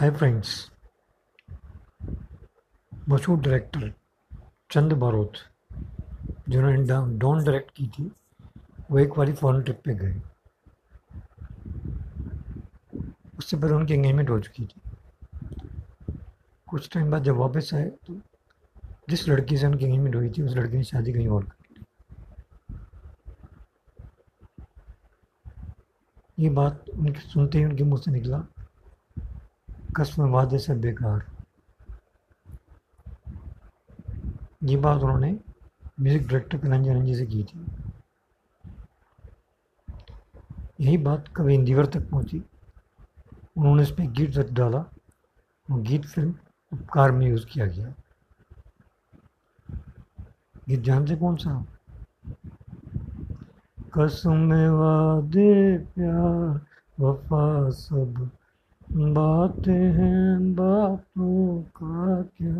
Hi friends मशहूर director चंद बारोत जिन्होंने डॉन डायरेक्ट की थी, वो एक बारी फॉरन ट्रिप पे गए। उससे पहले उनकी एंगेजमेंट हो चुकी थी। कुछ टाइम बाद जब वापस आए तो जिस लड़की से उनकी एंगेजमेंट हुई थी, उस लड़की ने शादी कहीं और कर ली। ये बात उनके सुनते ही उनके मुँह से निकला। कसम वादे से बेकार। ये बात उन्होंने म्यूज़िक डायरेक्टर कलंजन रंजी से की थी। यही बात कभी इंदिवर तक पहुँची। उन्होंने इस पर गीत रख डाला। और गीत फ़िल्म उपकार में यूज़ किया गया। गीत जानते कौन सा? कसम वादे, प्यार, वफा सब बातें हैं बापू का क्या